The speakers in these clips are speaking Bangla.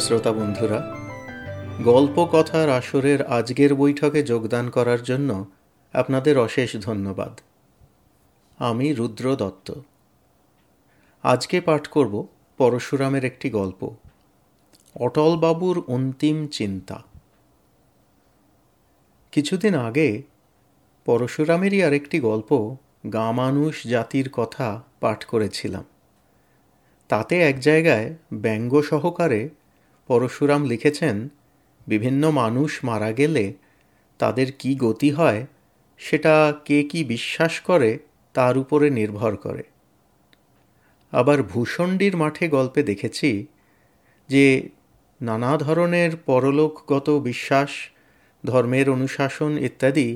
শ্রোতা বন্ধুরা, গল্প কথার আসরের আজকের বৈঠকে যোগদান করার জন্য আপনাদের অশেষ ধন্যবাদ। আমি রুদ্র দত্ত। আজকে পাঠ করব পরশুরামের একটি গল্প, অটলবাবুর অন্তিম চিন্তা। কিছুদিন আগে পরশুরামেরই আরেকটি গল্প গামানুষ জাতির কথা পাঠ করেছিলাম। তাতে এক জায়গায় ব্যঙ্গ সহকারে পরশুরাম লিখেছেন, বিভিন্ন মানুষ মারা গেলে তাদের কি গতি হয়, সেটা কে কি বিশ্বাস করে, তার উপরে নির্ভর করে। আবার ভূষণ্ডীর মাঠে গল্পে দেখেছি যে, নানা ধরনের পরলোকগত বিশ্বাস, ধর্মের অনুশাসন ইত্যাদি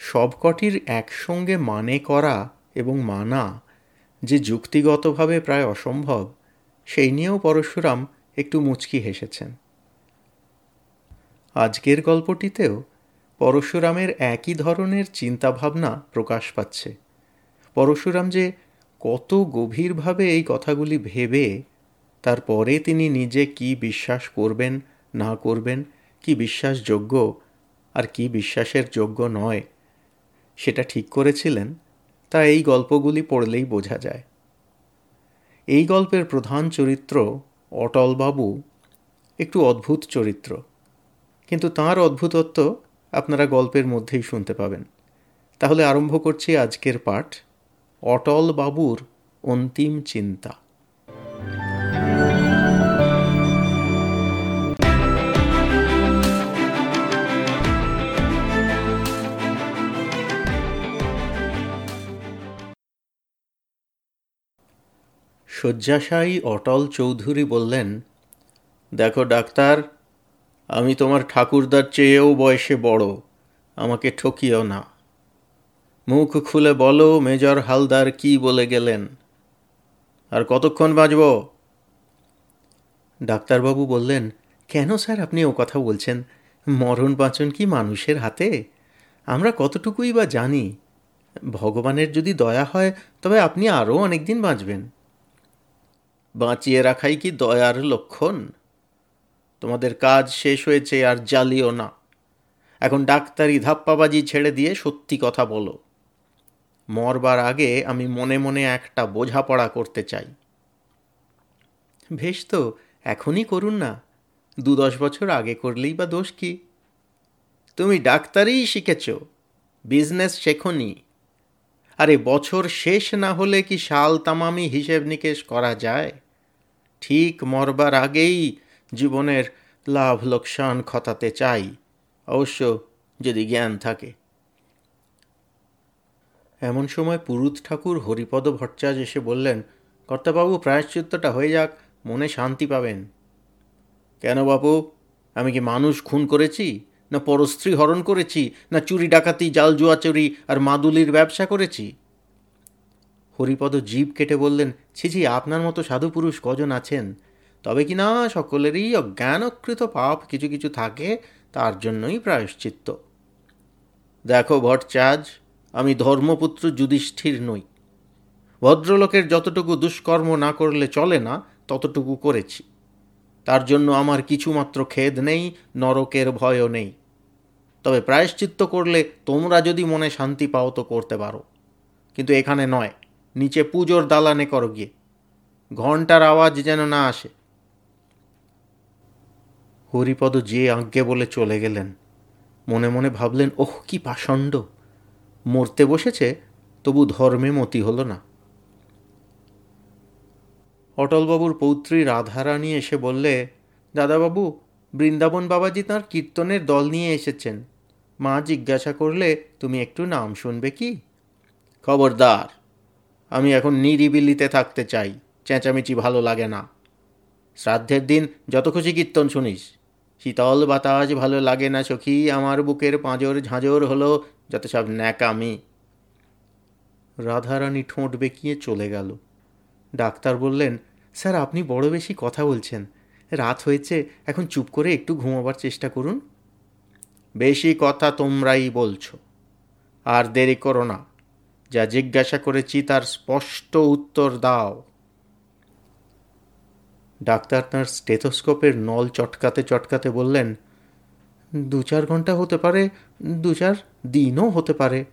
সবকটির একসঙ্গে মানে করা এবং মানা যে যুক্তিগতভাবে প্রায় অসম্ভব, সেই নিয়েও পরশুরাম একটু মুচকি হেসেছেন। আজকের গল্পটিতেও পরশুরামের একই ধরনের চিন্তাভাবনা প্রকাশ পাচ্ছে। পরশুরাম যে কত গভীরভাবে এই কথাগুলি ভেবে তারপরে তিনি নিজে কি বিশ্বাস করবেন, না করবেন, কি বিশ্বাসযোগ্য আর কি বিশ্বাসের যোগ্য নয়, সেটা ঠিক করেছিলেন, তা এই গল্পগুলি পড়লেই বোঝা যায়। এই গল্পের প্রধান চরিত্র অটলবাবু একটু অদ্ভুত চরিত্র। কিন্তু তাঁর অদ্ভুতত্ব আপনারা গল্পের মধ্যেই শুনতে পাবেন। তাহলে আরম্ভ করছি আজকের পাঠ। অটল বাবুর অন্তিম চিন্তা। শয্যাশায়ী অটল চৌধুরী বললেন, দেখো ডাক্তার, আমি তোমার ঠাকুরদার চেয়েও বয়সে বড়, আমাকে ঠকিও না। মুখ খুলে বলো মেজর হালদার কি বলে গেলেন। আর কতক্ষণ বাঁচব? ডাক্তারবাবু বললেন, কেন স্যার আপনি ও কথা বলছেন? মরণ বাঁচন কি মানুষের হাতে? আমরা কতটুকুই বা জানি। ভগবানের যদি দয়া হয়, তবে আপনি আরও অনেক দিন বাঁচবেন। বাঁচিয়ে রাখাই কি দয়ার লক্ষণ? তোমাদের কাজ শেষ হয়েছে আর জ্বালিও না। এখন ডাক্তারি ধাপ্পাবাজি ছেড়ে দিয়ে সত্যি কথা বলো। মরবার আগে আমি মনে মনে একটা বোঝাপড়া করতে চাই। বেশ তো, এখনই করুন না। দু দশ বছর আগে করলেই বা দোষ কি? তুমি ডাক্তারিই শিখেছ, বিজনেস শেখনি। আরে বছর শেষ না হলে কি সাল তামামি হিসেব নিকেশ করা যায়? ঠিক মরবার আগেই জীবনের লাভ লোকসান খতাতে চাই। অবশ্য যদি জ্ঞান থাকে। এমন সময় পুরুত ঠাকুর হরিপদ ভট্টাচার্য এসে বললেন, কর্তাবাবু, প্রায়শ্চিত্তটা হয়ে যাক, মনে শান্তি পাবেন। কেন বাবু আমি কি মানুষ খুন করেছি, না পরস্ত্রী হরণ করেছি, না চুরি ডাকাতি, জাল জুয়াচুরি আর মাদুলির ব্যবসা করেছি? হরিপদ জীব কেটে বললেন ছিছি আপনার মতো সাধু পুরুষ কজন আছেন? তবে কি না, সকলেরই অজ্ঞানকৃত পাপ কিছু কিছু থাকে, তার জন্যই প্রায়শ্চিত্ত। দেখো ভট্টাচার্য, আমি ধর্মপুত্র যুধিষ্ঠির নই। ভদ্রলোকের যতটুকু দুষ্কর্ম না করলে চলে না, ততটুকু করেছি। তার জন্য আমার কিছুমাত্র খেদ নেই, নরকের ভয়ও নেই। তবে প্রায়শ্চিত্ত করলে তোমরা যদি মনে শান্তি পাও, তো করতে পারো। কিন্তু এখানে নয়। নিচে পুজোর দালানে করো গিয়ে। ঘণ্টার আওয়াজ যেন না আসে। হরিপদ যে আজ্ঞে বলে চলে গেলেন, মনে মনে ভাবলেন, ওহ, কি পাষণ্ড। মরতে বসেছে, তবু ধর্মে মতি হলো না। অটলবাবুর পৌত্রী রাধারানী এসে বললে, দাদাবাবু, বৃন্দাবন বাবাজি তাঁর কীর্তনের দল নিয়ে এসেছেন। মা জিজ্ঞাসা করলে, তুমি একটু নাম শুনবে কি? খবরদার। আমি এখন নিরিবিলিতে থাকতে চাই। চেঁচামেচি ভালো লাগে না। শ্রাদ্ধের দিন যত খুশি কীর্তন শুনিস। শীতল বাতাস ভালো লাগে না সখী, আমার বুকের পাঁজর ঝাঁঝর হলো, যত সব ন্যাকামি। রাধারানী ঠোঁট বেঁকিয়ে চলে গেল। ডাক্তার বললেন, স্যার, আপনি বড় বেশি কথা বলছেন। রাত হয়েছে, এখন চুপ করে একটু ঘুমাবার চেষ্টা করুন। বেশি কথা তোমরাই বলছো। আর দেরি করো না। যা জিজ্ঞাসা করেছি তার স্পষ্ট উত্তর দাও। ডাক্তার তাঁর স্টেথোস্কোপের নল চটকাতে চটকাতে বললেন দু চার ঘণ্টা হতে পারে দু চার দিনও হতে পারে।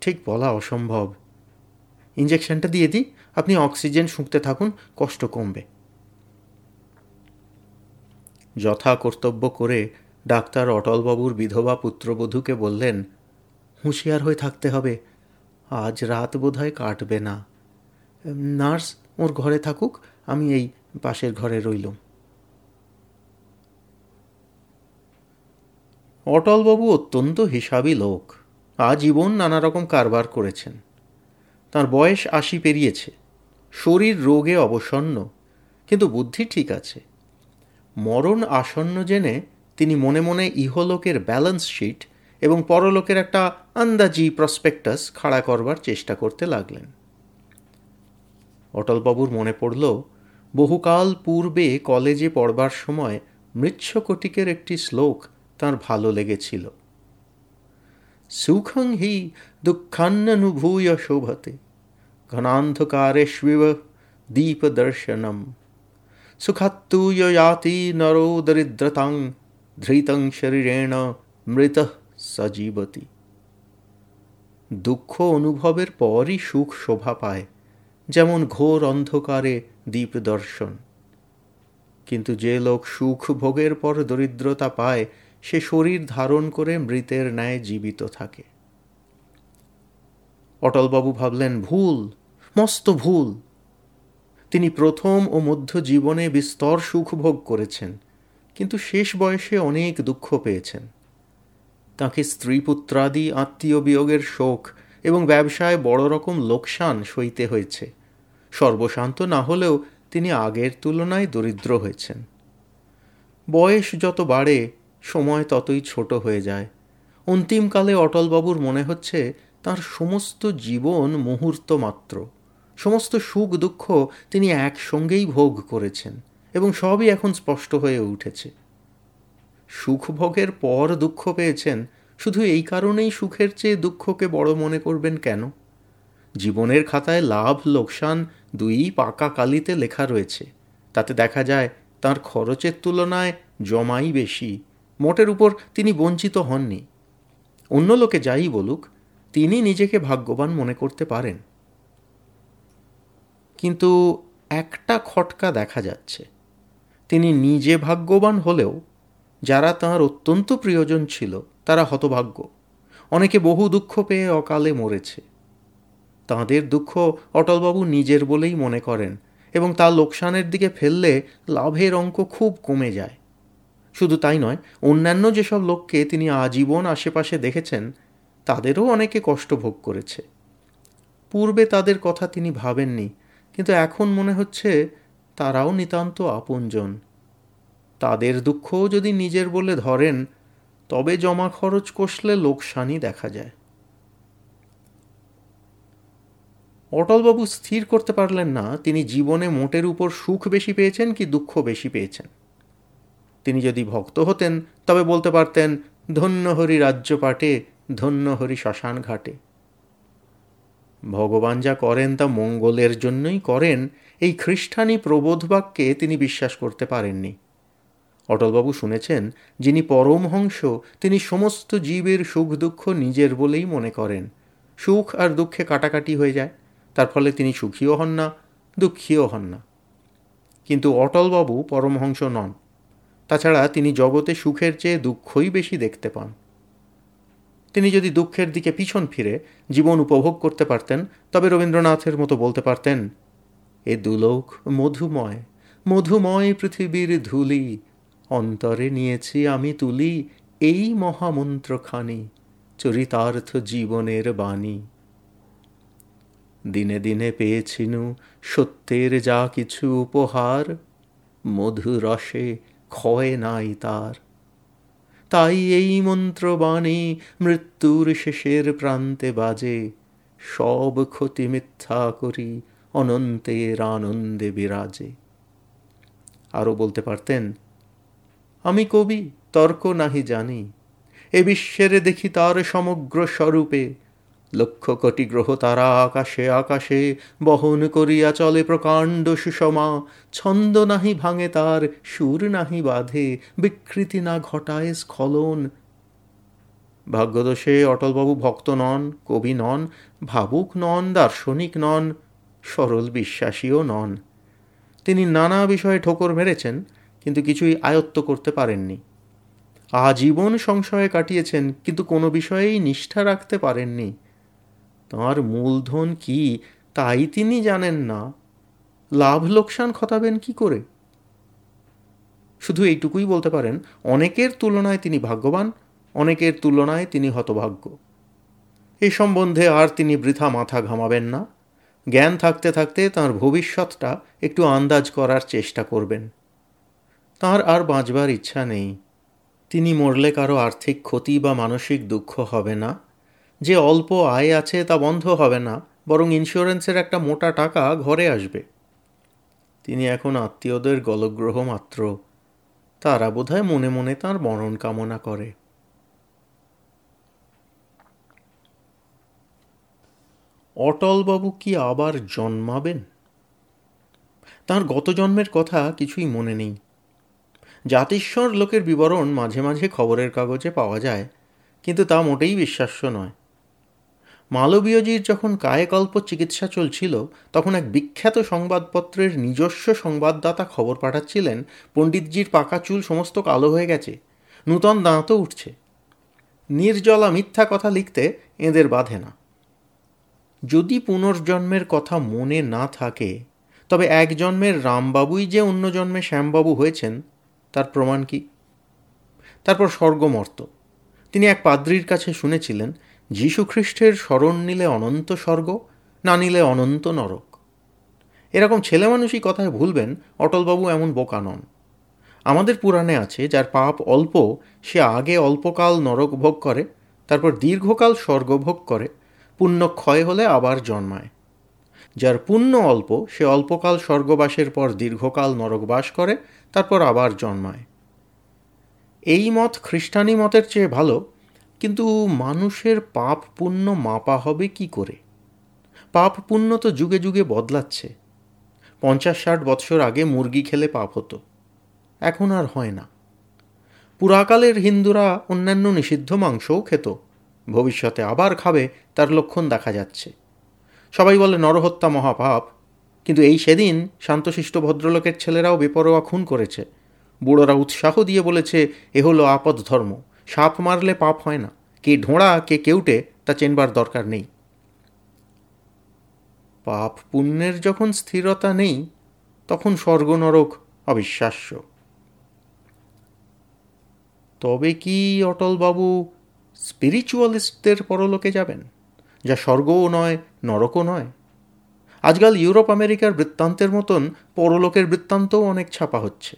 ঠিক বলা অসম্ভব। ইঞ্জেকশনটা দিয়ে দিই, আপনি অক্সিজেন শুঁকতে থাকুন, কষ্ট কমবে। যথা কর্তব্য করে ডাক্তার অটলবাবুর বিধবা পুত্রবধূকে বললেন, হুঁশিয়ার হয়ে থাকতে হবে। আজ রাত বোধহয় কাটবে না। নার্স, ওর ঘরে থাকুক, আমি এই পাশের ঘরে রইলুম। অটলবাবু অত্যন্ত হিসাবী লোক। আজীবন নানা রকম কারবার করেছেন। তার বয়স আশি পেরিয়েছে। শরীর রোগে অবসন্ন, কিন্তু বুদ্ধি ঠিক আছে। মরণ আসন্ন জেনে তিনি মনে মনে ইহলোকের ব্যালেন্স শিট এবং পরলোকের একটা আন্দাজি প্রসপেক্টাস খাড়া করবার চেষ্টা করতে লাগলেন। অটলবাবুর মনে পড়ল, বহুকাল পূর্বে কলেজে পড়বার সময় মৃচ্ছকটিকের একটি শ্লোক তার ভালো লেগেছিল। সুখং হি দুঃখান্নভূয় শোভতে ঘনান্ধকারেষ্বিব দীপদর্শনম। সুখাত্তুয় याति নরো দরিদ্রতাং ধৃতং শরীরেণ মৃত সজীবতি। দুঃখ অনুভবের পরই সুখ শোভা পায়, যেমন ঘোর অন্ধকারে দীপ দর্শন। কিন্তু যে লোক সুখ ভোগের পর দরিদ্রতা পায়, সে শরীর ধারণ করে মৃতের ন্যায় জীবিত থাকে। অটলবাবু ভাবলেন, ভুল, মস্ত ভুল। তিনি প্রথম ও মধ্য জীবনে বিস্তর সুখ ভোগ করেছেন, কিন্তু শেষ বয়সে অনেক দুঃখ পেয়েছেন। তাকে স্ত্রী পুত্রাদি আত্মীয় বিয়োগের শোক এবং ব্যবসায় বড় রকম লোকসান সইতে হয়েছে। সর্বশান্ত না হলেও তিনি আগের তুলনায় দরিদ্র হয়েছেন। বয়স যত বাড়ে, সময় ততই ছোট হয়ে যায়। অন্তিমকালে অটলবাবুর মনে হচ্ছে তার সমস্ত জীবন মুহূর্ত মাত্র সমস্ত সুখ দুঃখ তিনি একসঙ্গেই ভোগ করেছেন এবং সবই এখন স্পষ্ট হয়ে উঠেছে। সুখ ভোগের পর দুঃখ পেয়েছেন, শুধু এই কারণেই সুখের চেয়ে দুঃখকে বড় মনে করবেন কেন? জীবনের খাতায় লাভ, লোকসান দুই পাকা কালিতে লেখা রয়েছে। তাতে দেখা যায়, তার খরচের তুলনায় জমাই বেশি। মোটের উপর তিনি বঞ্চিত হননি। অন্য লোকে যাই বলুক, তিনি নিজেকে ভাগ্যবান মনে করতে পারেন। কিন্তু একটা খটকা দেখা যাচ্ছে। তিনি নিজে ভাগ্যবান হলেও যারা তাঁর অত্যন্ত প্রিয়জন ছিল, তারা হতভাগ্য। অনেকে বহু দুঃখ পেয়ে অকালে মরেছে। তাঁদের দুঃখ অটলবাবু নিজের বলেই মনে করেন এবং তা লোকসানের দিকে ফেললে লাভের অঙ্ক খুব কমে যায়। শুধু তাই নয়, অন্যান্য যেসব লোককে তিনি আজীবন আশেপাশে দেখেছেন, তাদেরও অনেকে কষ্ট ভোগ করেছে। পূর্বে তাদের কথা তিনি ভাবেননি, কিন্তু এখন মনে হচ্ছে তারাও নিতান্ত আপনজন। তাদের দুঃখও যদি নিজের বলে ধরেন, তবে জমা খরচ কষলে লোকসানই দেখা যায়। অটলবাবু স্থির করতে পারলেন না, তিনি জীবনে মোটের উপর সুখ বেশি পেয়েছেন কি দুঃখ বেশি পেয়েছেন। তিনি যদি ভক্ত হতেন, তবে বলতে পারতেন ধন্য হরি রাজ্য পাটে ধন্য হরি শ্মশান ঘাটে ভগবান যা করেন তা মঙ্গলের জন্যই করেন, এই খ্রিস্টানি প্রবোধ বাক্যে তিনি বিশ্বাস করতে পারেননি। অটলবাবু শুনেছেন, যিনি পরমহংস, তিনি সমস্ত জীবের সুখ দুঃখ নিজের বলেই মনে করেন। সুখ আর দুঃখে কাটাকাটি হয়ে যায়, তার ফলে তিনি সুখীও হন না, দুঃখীও হন না। কিন্তু অটলবাবু পরমহংস নন। তাছাড়া তিনি জগতে সুখের চেয়ে দুঃখই বেশি দেখতে পান। তিনি যদি দুঃখের দিকে পিছন ফিরে, জীবন উপভোগ করতে পারতেন, তবে রবীন্দ্রনাথের মতো বলতে পারতেন, এ দুলোক মধুময় মধুময় পৃথিবীর ধুলি অন্তরে নিয়েছি আমি তুলি এই মহামন্ত্রখানি, চরিতার্থ জীবনের বাণী। দিনে দিনে পেয়েছিনু সত্যের যা কিছু উপহার, মধুরসে ক্ষয় নাই তার। তাই এই মন্ত্রবাণী মৃত্যুর শেষের প্রান্তে বাজে, সব ক্ষতি মিথ্যা করি অনন্তের আনন্দে বিরাজে। আরও বলতে পারতেন আমি কবি, তর্ক নাহি জানি। এ বিশ্বের দেখি তার সমগ্র স্বরূপে। লক্ষ কোটি গ্রহ তারা আকাশে আকাশে বহন করিয়া চলে প্রকাণ্ড সুষমা। ছন্দ নাহি ভাঙে তার, সুর নাহি বাঁধে, বিকৃতি না ঘটায় স্খলন। ভাগ্যদোষে অটলবাবু ভক্ত নন, কবি নন, ভাবুক নন, দার্শনিক নন, সরল বিশ্বাসীও নন। তিনি নানা বিষয়ে ঠোকর মেরেছেন। কিন্তু কিছুই আয়ত্ত করতে পারেননি। আজীবন সংশয়ে কাটিয়েছেন, কিন্তু কোনো বিষয়েই নিষ্ঠা রাখতে পারেননি। তাঁর মূলধন কি তাই তিনি জানেন না। লাভ লোকসান খতাবেন কি করে? শুধু এইটুকুই বলতে পারেন, অনেকের তুলনায় তিনি ভাগ্যবান, অনেকের তুলনায় তিনি হতভাগ্য। এ সম্বন্ধে আর তিনি বৃথা মাথা ঘামাবেন না। জ্ঞান থাকতে থাকতে তার ভবিষ্যৎটা একটু আন্দাজ করার চেষ্টা করবেন। তার আর বাঁচবার ইচ্ছা নেই। তিনি মরলে কারও আর্থিক ক্ষতি বা মানসিক দুঃখ হবে না। যে অল্প আয় আছে তা বন্ধ হবে না, বরং ইন্স্যুরেন্সের একটা মোটা টাকা ঘরে আসবে। তিনি এখন আত্মীয়দের গলগ্রহ মাত্র। তারা বোধহয় মনে মনে তার মরণ কামনা করে। অটলবাবু কি আবার জন্মাবেন? তার গত জন্মের কথা কিছুই মনে নেই। জাতিস্বর লোকের বিবরণ মাঝে মাঝে খবরের কাগজে পাওয়া যায়, কিন্তু তা মোটেই বিশ্বাস্য নয়। মালবীয়জির যখন কায়কল্প চিকিৎসা চলছিল, তখন এক বিখ্যাত সংবাদপত্রের নিজস্ব সংবাদদাতা খবর পাঠাচ্ছিলেন, পণ্ডিতজির পাকা চুল সমস্ত কালো হয়ে গেছে, নূতন দাঁতও উঠছে। নির্জলা মিথ্যা কথা লিখতে এদের বাধে না। যদি পুনর্জন্মের কথা মনে না থাকে, তবে এক জন্মের রামবাবুই যে অন্য জন্মে শ্যামবাবু হয়েছেন তার প্রমাণ কি? তারপর স্বর্গমর্ত। তিনি এক পাদ্রির কাছে শুনেছিলেন যীশুখ্রিস্টের স্মরণ নিলে অনন্ত স্বর্গ, না নিলে অনন্ত নরক। এরকম ছেলে মানুষই কথায় ভুলবেন, অটলবাবু এমন বোকা নন। আমাদের পুরাণে আছে, যার পাপ অল্প, সে আগে অল্পকাল নরক ভোগ করে, তারপর দীর্ঘকাল স্বর্গ ভোগ করে পুণ্য ক্ষয় হলে আবার জন্মায়। যার পুণ্য অল্প, সে অল্পকাল স্বর্গবাসের পর দীর্ঘকাল নরকবাস করে তারপর আবার জন্মায়। এই মত খ্রিস্টানি মতের চেয়ে ভালো, কিন্তু মানুষের পাপ পুণ্য মাপা হবে কি করে? পাপ পুণ্য তো যুগে যুগে বদলাচ্ছে। পঞ্চাশ ষাট বৎসর আগে মুরগি খেলে পাপ হতো। এখন আর হয় না। পুরাকালের হিন্দুরা অন্যান্য নিষিদ্ধ মাংসও খেত। ভবিষ্যতে আবার খাবে, তার লক্ষণ দেখা যাচ্ছে। সবাই বলে, নরহত্যা মহাপাপ। কিন্তু এই সেদিন শান্তশিষ্ট ভদ্রলোকের ছেলেরাও বেপরোয়া খুন করেছে। বুড়োরা উৎসাহ দিয়ে বলেছে, এ হলো আপদ ধর্ম, সাপ মারলে পাপ হয় না, কে ঢোঁড়া, কে কেউটে, তা চেনবার দরকার নেই। পাপ পুণ্যের যখন স্থিরতা নেই, তখন স্বর্গ নরক অবিশ্বাস্য। তবে কি অটলবাবু স্পিরিচুয়ালিস্টদের পরলোকে যাবেন, যা স্বর্গও নয়, নরকও নয়? আজকাল ইউরোপ, আমেরিকার বৃত্তান্তের মতন পরলোকের বৃত্তান্তও অনেক ছাপা হচ্ছে।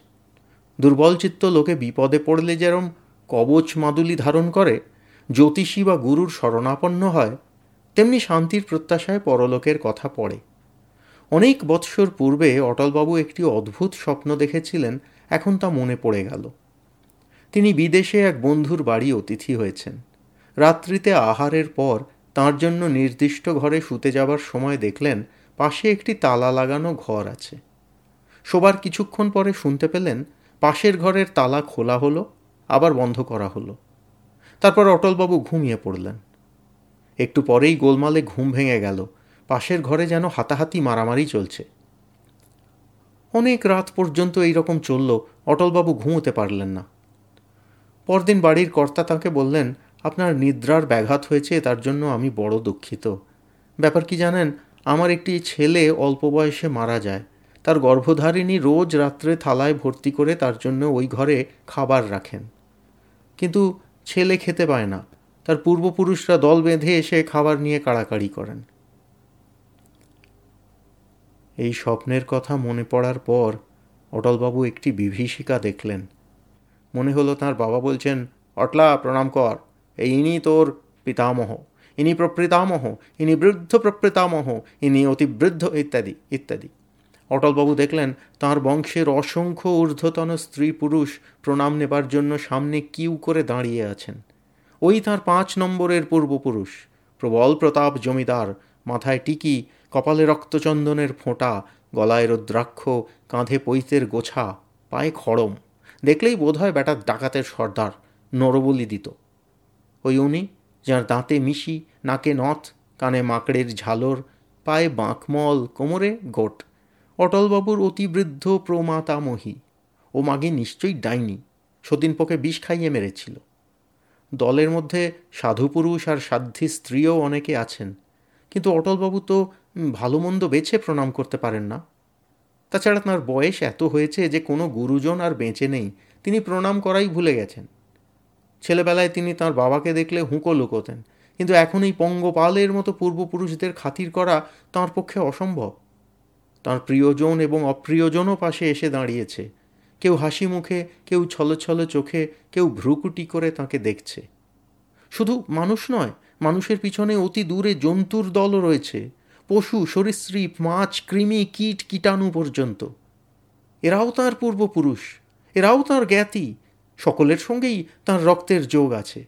দুর্বল চিত্ত লোকে বিপদে পড়লে যেরম কবচ মাদুলি ধারণ করে, জ্যোতিষী বা গুরুর শরণাপন্ন হয়, তেমনি শান্তির প্রত্যাশায় পরলোকের কথা পড়ে। অনেক বৎসর পূর্বে অটলবাবু একটি অদ্ভুত স্বপ্ন দেখেছিলেন, এখন তা মনে পড়ে গেল। তিনি বিদেশে এক বন্ধুর বাড়ি অতিথি হয়েছেন। রাত্রিতে আহারের পর তার জন্য নির্দিষ্ট ঘরে শুতে যাবার সময় দেখলেন পাশে একটি তালা লাগানো ঘর আছে। শোবার কিছুক্ষণ পরে শুনতে পেলেন পাশের ঘরের তালা খোলা হলো, আবার বন্ধ করা হলো। তারপর অটলবাবু ঘুমিয়ে পড়লেন। একটু পরেই গোলমালে ঘুম ভেঙে গেল। পাশের ঘরে যেন হাতাহাতি মারামারি চলছে। অনেক রাত পর্যন্ত এই রকম চলল, অটলবাবু ঘুমোতে পারলেন না। পরদিন বাড়ির কর্তা তাকে বললেন, আপনার নিদ্রার ব্যাঘাত হয়েছে, তার জন্য আমি বড় দুঃখিত। ব্যাপার কি জানেন আমার একটি ছেলে অল্প বয়সে মারা যায়। তার গর্ভধারিণী রোজ রাত্রে থালায় ভর্তি করে তার জন্য ওই ঘরে খাবার রাখেন। কিন্তু ছেলে খেতে পায় না। তার পূর্বপুরুষরা দল বেঁধে এসে খাবার নিয়ে কাড়াকাড়ি করেন। এই স্বপ্নের কথা মনে পড়ার পর অটলবাবু একটি বিভীষিকা দেখলেন। মনে হলো তার বাবা বলছেন, অটলা, প্রণাম কর। এই ইনি তোর পিতামহ। ইনি প্রপ্রীতামহ ইনি বৃদ্ধ প্রপ্রীতামহ ইনি অতিবৃদ্ধ ইত্যাদি ইত্যাদি অটলবাবু দেখলেন তার বংশের অসংখ্য ঊর্ধ্বতন স্ত্রী পুরুষ প্রণাম নেবার জন্য সামনে কিউ করে দাঁড়িয়ে আছেন ওই তার পাঁচ নম্বরের পূর্বপুরুষ প্রবল প্রতাপ জমিদার মাথায় টিকি কপালে রক্তচন্দনের ফোঁটা গলায় রুদ্রাক্ষ কাঁধে পৈতের গোছা পায়ে খড়ম দেখলেই বোধ হয় ব্যাটা ডাকাতের সর্দার নরবলি দিত ওই উনি যার দাঁতে মিশি, নাকে নথ, কানে মাকড়ের ঝালর, পায়ে বাঁকমল, কোমরে গোট। অটলবাবুর অতিবৃদ্ধ প্রমাতামহী। ও মাগে নিশ্চয়ই ডাইনি। সতীনপোকে বিষ খাইয়ে মেরেছিল। দলের মধ্যে সাধু পুরুষ আর সাধ্যী স্ত্রীও অনেকে আছেন। কিন্তু অটলবাবু তো ভালো মন্দ বেছে প্রণাম করতে পারেন না। তাছাড়া তাঁর বয়স এত হয়েছে যে কোনো গুরুজন আর বেঁচে নেই। তিনি প্রণাম করাই ভুলে গেছেন। ছেলেবেলায় তিনি তার বাবাকে দেখলে হুঁকো লুকোতেন। কিন্তু এখন এই পঙ্গপালের মতো পূর্বপুরুষদের খাতির করা তাঁর পক্ষে অসম্ভব। তাঁর প্রিয়জন এবং অপ্রিয়জনও পাশে এসে দাঁড়িয়েছে। কেউ হাসি মুখে, কেউ ছলছল চোখে, কেউ ভ্রুকুটি করে তাকে দেখছে। শুধু মানুষ নয়, মানুষের পিছনে অতি দূরে জন্তুর দলও রয়েছে। পশু, সরীসৃপ, মাছ, কৃমি, কীট, কীটাণু পর্যন্ত। এরাও তাঁর পূর্বপুরুষ। এরাও তাঁর জ্ঞাতি। সকলের সঙ্গেই তাঁর রক্তের যোগ আছে।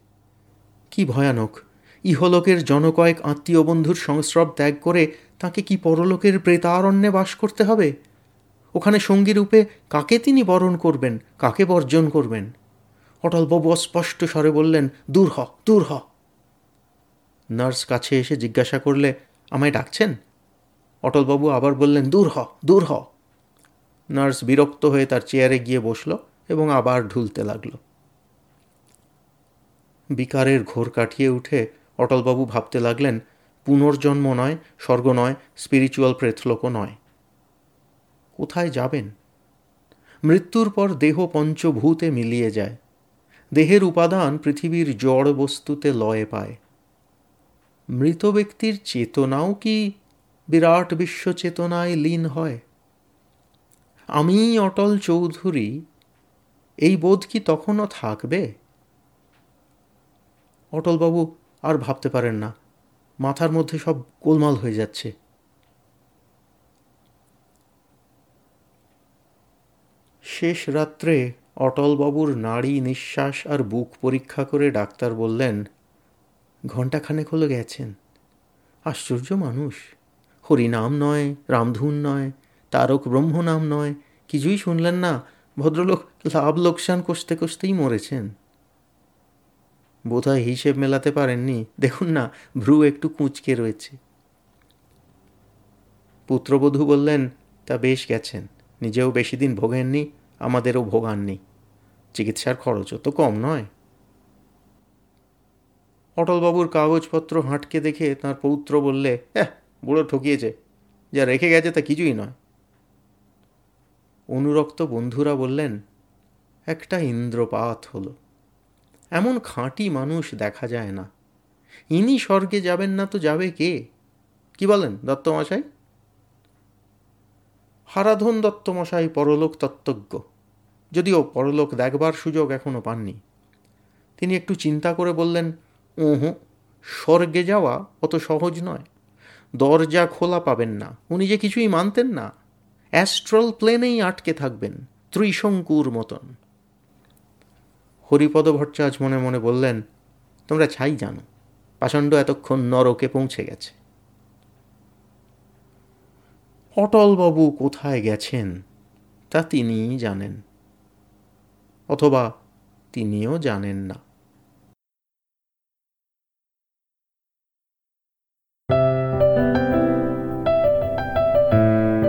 কি ভয়ানক, ইহলোকের জনকয়েক আত্মীয় বন্ধুর সংস্রব ত্যাগ করে তাকে কি পরলোকের প্রেতারণ্যে বাস করতে হবে? ওখানে সঙ্গী রূপে কাকে তিনি বরণ করবেন, কাকে বর্জন করবেন? অটলবাবু অস্পষ্ট স্বরে বললেন, দূর হ দূর হ। নার্স কাছে এসে জিজ্ঞাসা করলে, আমায় ডাকছেন? অটলবাবু আবার বললেন, দূর হ দূর হ। নার্স বিরক্ত হয়ে তার চেয়ারে গিয়ে বসল। এবং আবার ঢুলতে লাগল। বিকারের ঘোর কাটিয়ে উঠে অটলবাবু ভাবতে লাগলেন, পুনর্জন্ম নয়, স্বর্গ নয় স্পিরিচুয়াল প্রেতলোকও নয়। কোথায় যাবেন? মৃত্যুর পর দেহ পঞ্চভূতে মিলিয়ে যায়। দেহের উপাদান পৃথিবীর জড় বস্তুতে লয়ে পায়। মৃত ব্যক্তির চেতনাও কি বিরাট বিশ্ব চেতনায় লীন হয়? আমি অটল চৌধুরী এই বোধ কি তখনও থাকবে? অটলবাবু আর ভাবতে পারেন না, মাথার মধ্যে সব গোলমাল হয়ে যাচ্ছে। শেষ রাত্রে অটলবাবুর নাড়ি, নিঃশ্বাস আর বুক পরীক্ষা করে ডাক্তার বললেন, ঘণ্টাখানেক হলো গেছেন। আশ্চর্য মানুষ। হরিনাম নয়, রামধুন নয়, তারক ব্রহ্ম নাম নয়, কিছুই শুনলেন না। ভদ্রলোক লাভ লোকসান কষতে কষতেই মরেছেন। বোধহয় হিসেব মেলাতে পারেননি। দেখুন না, ভ্রু একটু কুঁচকে রয়েছে। পুত্রবধূ বললেন, তা বেশ গেছেন। নিজেও বেশি দিন ভোগেননি আমাদেরও ভোগাননি চিকিৎসার খরচও তো কম নয়। অটলবাবুর কাগজপত্র হাঁটকে দেখে তার পৌত্র বললে হ্যাঁ বুড়ো ঠকিয়েছে। যা রেখে গেছে তা কিছুই নয়। অনুরক্ত বন্ধুরা বললেন, একটা ইন্দ্রপাত হলো। এমন খাঁটি মানুষ দেখা যায় না। ইনি স্বর্গে যাবেন না তো যাবে কে? কি বলেন দত্তমশাই? হারাধন দত্তমশাই পরলোক তত্ত্বজ্ঞ। যদিও পরলোক দেখবার সুযোগ এখনও পাননি। তিনি একটু চিন্তা করে বললেন, ওহো, স্বর্গে যাওয়া অত সহজ নয়। দরজা খোলা পাবেন না। উনি যে কিছুই মানতেন না। অ্যাস্ট্রাল প্লেনেই আটকে থাকবেন, ত্রিশঙ্কুর মতন। হরিপদ ভট্টাচ মনে মনে বললেন, তোমরা ছাই জানো, পাষণ্ড এতক্ষণ নরকে পৌঁছে গেছে। অটলবাবু কোথায় গেছেন, তা তিনিই জানেন, অথবা তিনিও জানেন না।